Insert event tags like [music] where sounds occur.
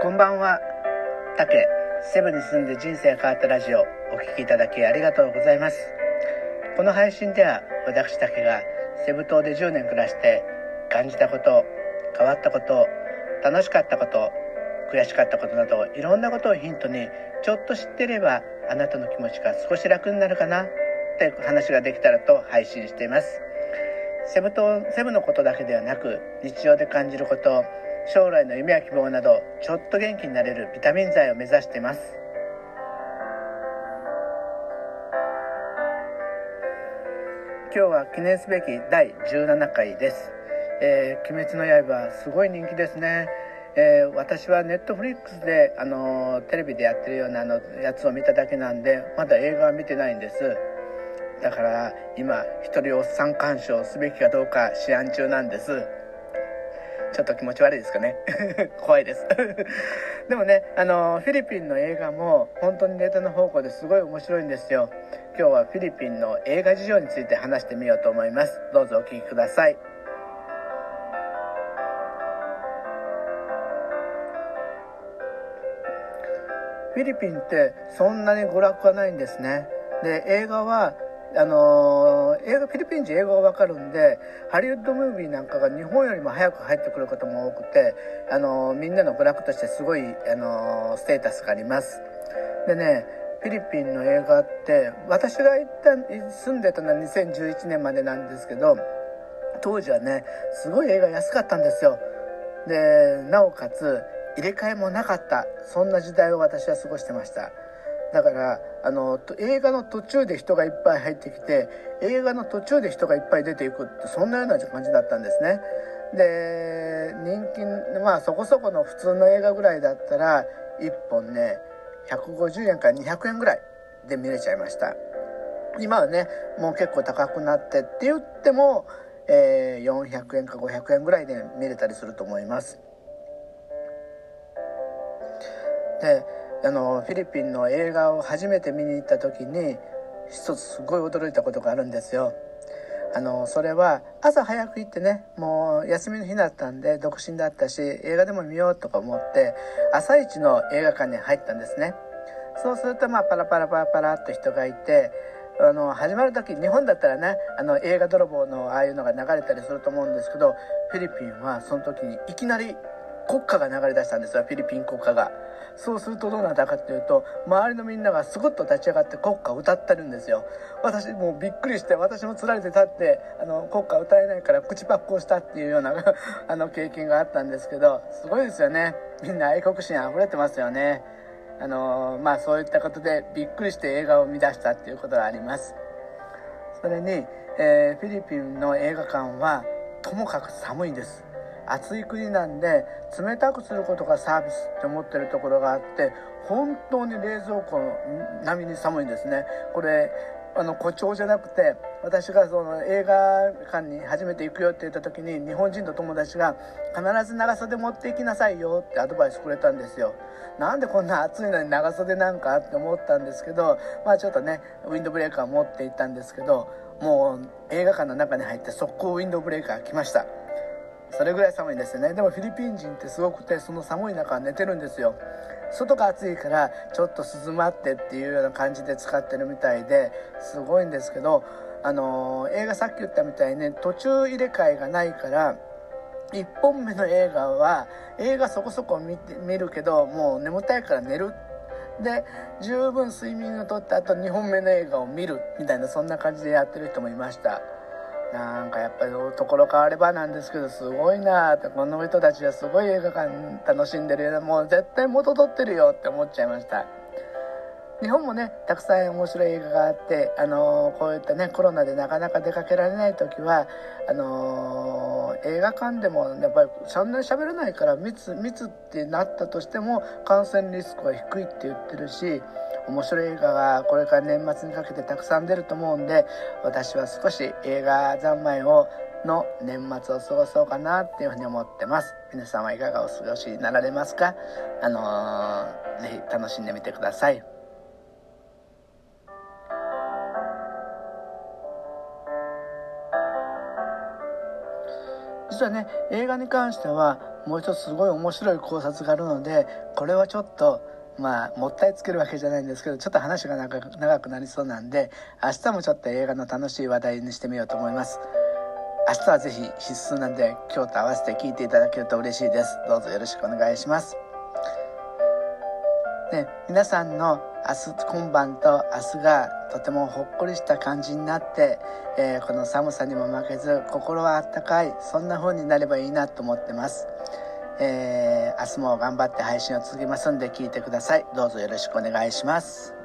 こんばんは。竹、セブに住んで人生変わったラジオ、お聴きいただきありがとうございます。この配信では、私竹がセブ島で10年暮らして感じたこと、変わったこと、楽しかったこと、悔しかったことなど、いろんなことをヒントに、ちょっと知ってれば、あなたの気持ちが少し楽になるかなって話ができたらと配信しています。セブ島、セブのことだけではなく、日常で感じること、将来の夢や希望などちょっと元気になれるビタミン剤を目指しています。今日は記念すべき第17回です、えー、鬼滅の刃すごい人気ですね。えー、私はネットフリックスで、あのテレビでやってるようなあのやつを見ただけなんでまだ映画は見てないんです。だから今一人おっさん鑑賞すべきかどうか試案中なんです。ちょっと気持ち悪いですかね。[laughs] 怖いです。[laughs] でもねあのフィリピンの映画も本当にネタの方向ですごい面白いんですよ。今日はフィリピンの映画事情について話してみようと思います。どうぞお聴きください。フィリピンってそんなに娯楽がないんですね。で映画はあのー、映画フィリピン人英語がわかるんでハリウッドムービーなんかが日本よりも早く入ってくることも多くて、あのー、みんなの娯楽としてすごい、あのー、ステータスがあります。でねフィリピンの映画って私が行った住んでたのは2011年までなんですけど当時はねすごい映画安かったんですよ。でなおかつ入れ替えもなかった。そんな時代を私は過ごしてました。だからあの映画の途中で人がいっぱい入ってきて映画の途中で人がいっぱい出ていくってそんなような感じだったんですね。で人気まあそこそこの普通の映画ぐらいだったら1本ね150円から200円ぐらいで見れちゃいました。今はねもう結構高くなってって言っても、えー、400円か500円ぐらいで見れたりすると思います。であのフィリピンの映画を初めて見に行った時に一つすごい驚いたことがあるんですよ。あのそれは朝早く行ってねもう休みの日だったんで独身だったし映画でも見ようとか思って朝一の映画館に入ったんですねそうするとまあパラパラパラパラっと人がいてあの始まる時日本だったらねあの映画泥棒のああいうのが流れたりすると思うんですけどフィリピンはその時にいきなり国歌が流れ出したんですよフィリピン国歌が。そうするとどうなったかっていうと周りのみんながすぐっと立ち上がって国歌を歌ってるんですよ。私もうびっくりして私もつられて立ってあの国歌歌えないから口パックをしたっていうような [laughs] あの経験があったんですけどすごいですよね。みんな愛国心あふれてますよね。あのまあそういったことでびっくりして映画を見出したっていうことがあります。それに、えー、フィリピンの映画館はともかく寒いんです。暑い国なんで冷たくすることがサービスって思ってるところがあって本当に冷蔵庫並みに寒いんですね。これあの誇張じゃなくて私がその映画館に初めて行くよって言った時に日本人の友達が必ず長袖持って行きなさいよってアドバイスくれたんですよ。なんでこんな暑いのに長袖なんかって思ったんですけどまあちょっとねウィンドブレーカー持って行ったんですけどもう映画館の中に入って速攻ウィンドブレーカー来ました。それぐらい寒いんですよね。でもフィリピン人ってすごくてその寒い中寝てるんですよ。外が暑いからちょっと涼まってっていうような感じで使ってるみたいですごいんですけどあの映画さっき言ったみたいにね途中入れ替えがないから1本目の映画は映画そこそこ見て見るけどもう眠たいから寝る。で十分睡眠をとった後2本目の映画を見る。みたいなそんな感じでやってる人もいました。なんかやっぱりところ変わればなんですけどすごいなってこの人たちはすごい映画館楽しんでるよもう絶対元取ってるよって思っちゃいました。日本もねたくさん面白い映画があって、あのー、こういったねコロナでなかなか出かけられない時はあのー、映画館でもやっぱりそんなに喋らないから密密ってなったとしても感染リスクは低いって言ってるし面白い映画がこれから年末にかけてたくさん出ると思うんで私は少し映画三昧をの年末を過ごそうかなっていうふうに思ってます。皆さんはいかがお過ごしになられますか？あのー、ぜひ楽しんでみてください。実はね映画に関してはもう一つすごい面白い考察があるのでこれはちょっとまあもったいつけるわけじゃないんですけどちょっと話が長くなりそうなんで明日もちょっと映画の楽しい話題にしてみようと思います。明日はぜひ必須なんで今日と合わせて聞いていただけると嬉しいです。どうぞよろしくお願いします。ね、皆さんの明日今晩と明日がとてもほっこりした感じになって、えー、この寒さにも負けず心はあったかいそんな風になればいいなと思ってます、えー、明日も頑張って配信を続けますんで聞いてください。どうぞよろしくお願いします。